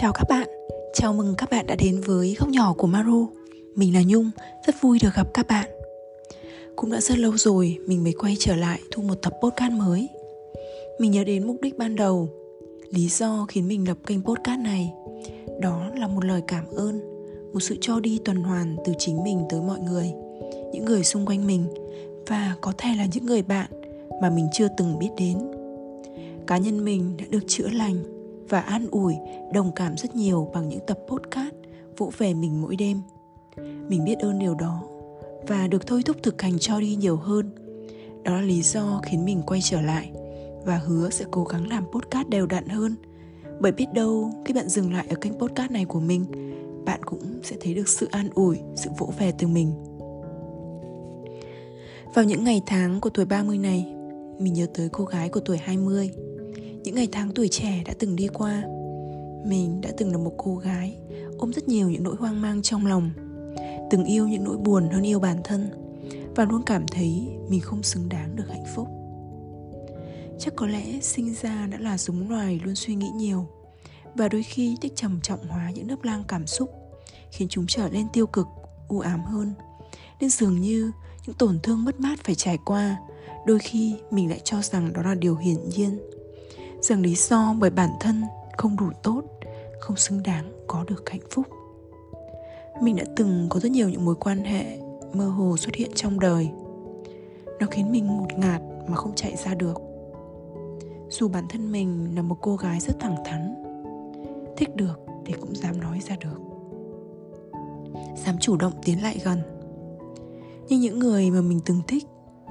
Chào các bạn, chào mừng các bạn đã đến với góc nhỏ của Maru. Mình là Nhung, rất vui được gặp các bạn. Cũng đã rất lâu rồi mình mới quay trở lại thu một tập podcast mới. Mình nhớ đến mục đích ban đầu. Lý do khiến mình lập kênh podcast này Đó là một lời cảm ơn Một sự cho đi tuần hoàn từ chính mình tới mọi người Những người xung quanh mình Và có thể là những người bạn mà mình chưa từng biết đến. Cá nhân mình đã được chữa lành và an ủi, đồng cảm rất nhiều bằng những tập podcast vỗ về mình mỗi đêm. Mình biết ơn điều đó và được thôi thúc thực hành cho đi nhiều hơn. Đó là lý do khiến mình quay trở lại và hứa sẽ cố gắng làm podcast đều đặn hơn. Bởi biết đâu khi bạn dừng lại ở kênh podcast này của mình, bạn cũng sẽ thấy được sự an ủi, sự vỗ về từ mình. Vào những ngày tháng của tuổi 30 này, mình nhớ tới cô gái của tuổi 20 những ngày tháng tuổi trẻ đã từng đi qua, mình đã từng là một cô gái ôm rất nhiều những nỗi hoang mang trong lòng, từng yêu những nỗi buồn hơn yêu bản thân và luôn cảm thấy mình không xứng đáng được hạnh phúc. Chắc có lẽ sinh ra đã là giống loài luôn suy nghĩ nhiều và đôi khi thích trầm trọng hóa những nấp lang cảm xúc khiến chúng trở nên tiêu cực, u ám hơn. Nên dường như những tổn thương mất mát phải trải qua, đôi khi mình lại cho rằng đó là điều hiển nhiên rằng lý do bởi bản thân không đủ tốt, không xứng đáng, có được hạnh phúc. Mình đã từng có rất nhiều những mối quan hệ mơ hồ xuất hiện trong đời. Nó khiến mình ngột ngạt mà không chạy ra được. Dù bản thân mình là một cô gái rất thẳng thắn, thích được thì cũng dám nói ra được. Dám chủ động tiến lại gần. Nhưng những người mà mình từng thích,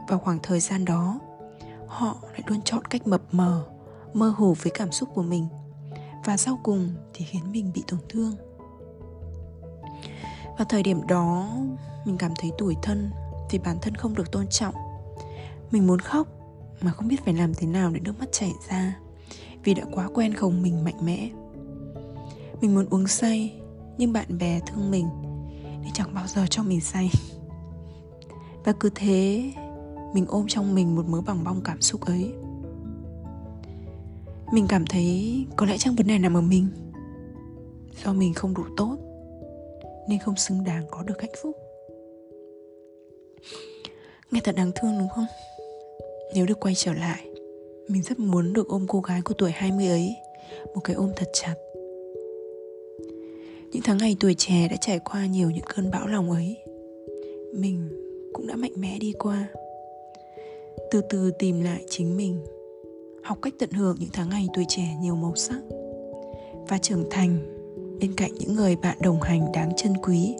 vào khoảng thời gian đó, họ lại luôn chọn cách mập mờ mơ hồ với cảm xúc của mình, và sau cùng thì khiến mình bị tổn thương. Vào thời điểm đó, mình cảm thấy tủi thân vì bản thân không được tôn trọng. Mình muốn khóc mà không biết phải làm thế nào để nước mắt chảy ra vì đã quá quen không mình mạnh mẽ. Mình muốn uống say, nhưng bạn bè thương mình nên chẳng bao giờ cho mình say. Và cứ thế, mình ôm trong mình một mớ bằng bong cảm xúc ấy mình cảm thấy có lẽ chẳng vấn đề nằm ở mình. Do mình không đủ tốt, nên không xứng đáng có được hạnh phúc. Nghe thật đáng thương đúng không? Nếu được quay trở lại, mình rất muốn được ôm cô gái của tuổi 20 ấy, một cái ôm thật chặt. Những tháng ngày tuổi trẻ đã trải qua nhiều những cơn bão lòng ấy, mình cũng đã mạnh mẽ đi qua. Từ từ tìm lại chính mình học cách tận hưởng những tháng ngày tuổi trẻ nhiều màu sắc. Và trưởng thành bên cạnh những người bạn đồng hành đáng trân quý.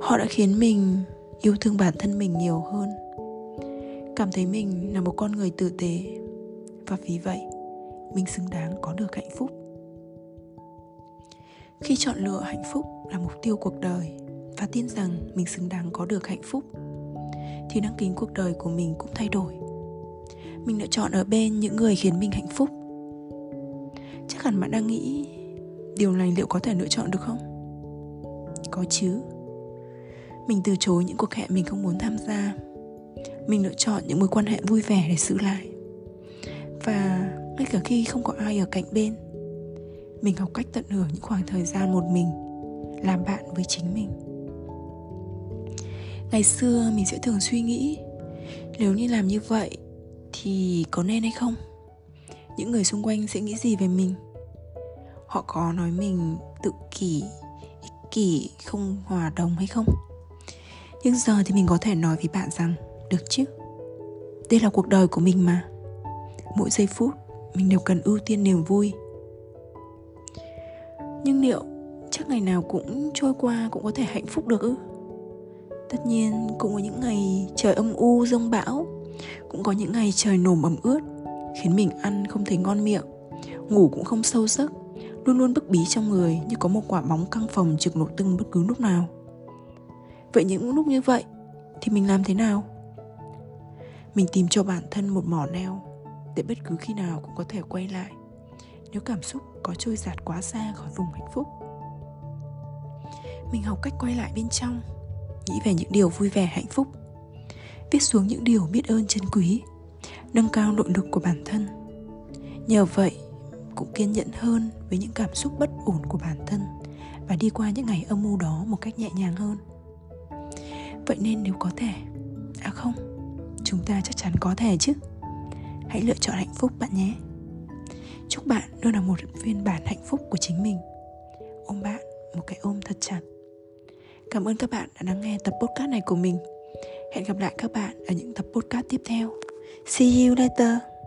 Họ đã khiến mình yêu thương bản thân mình nhiều hơn. Cảm thấy mình là một con người tử tế. Và vì vậy, mình xứng đáng có được hạnh phúc. Khi chọn lựa hạnh phúc là mục tiêu cuộc đời và tin rằng mình xứng đáng có được hạnh phúc, thì năng kính cuộc đời của mình cũng thay đổi mình lựa chọn ở bên những người khiến mình hạnh phúc. Chắc hẳn bạn đang nghĩ điều này liệu có thể lựa chọn được không? Có chứ. Mình từ chối những cuộc hẹn mình không muốn tham gia. Mình lựa chọn những mối quan hệ vui vẻ để giữ lại. Và ngay cả khi không có ai ở cạnh bên, mình học cách tận hưởng những khoảng thời gian một mình, làm bạn với chính mình. Ngày xưa mình sẽ thường suy nghĩ, nếu như làm như vậy thì có nên hay không? Những người xung quanh sẽ nghĩ gì về mình? Họ có nói mình tự kỷ, ích kỷ, không hòa đồng hay không? Nhưng giờ thì mình có thể nói với bạn rằng, được chứ? Đây là cuộc đời của mình mà. Mỗi giây phút, mình đều cần ưu tiên niềm vui. Nhưng liệu chắc ngày nào cũng trôi qua cũng có thể hạnh phúc được ư? Tất nhiên, cũng có những ngày trời âm u, rông bão cũng có những ngày trời nồm ẩm ướt, khiến mình ăn không thấy ngon miệng, ngủ cũng không sâu giấc, luôn luôn bức bí trong người như có một quả bóng căng phòng trực nổ tưng bất cứ lúc nào. Vậy những lúc như vậy thì mình làm thế nào? Mình tìm cho bản thân một mỏ neo để bất cứ khi nào cũng có thể quay lại, nếu cảm xúc có trôi giạt quá xa khỏi vùng hạnh phúc. Mình học cách quay lại bên trong, nghĩ về những điều vui vẻ, hạnh phúc viết xuống những điều biết ơn chân quý, nâng cao nội lực của bản thân. Nhờ vậy, cũng kiên nhẫn hơn với những cảm xúc bất ổn của bản thân và đi qua những ngày âm u đó một cách nhẹ nhàng hơn. Vậy nên nếu có thể à không, chúng ta chắc chắn có thể chứ. Hãy lựa chọn hạnh phúc, bạn nhé. Chúc bạn luôn là một phiên bản hạnh phúc của chính mình. Ôm bạn, một cái ôm thật chặt. Cảm ơn các bạn đã lắng nghe tập podcast này của mình hẹn gặp lại các bạn ở những tập podcast tiếp theo. See you later.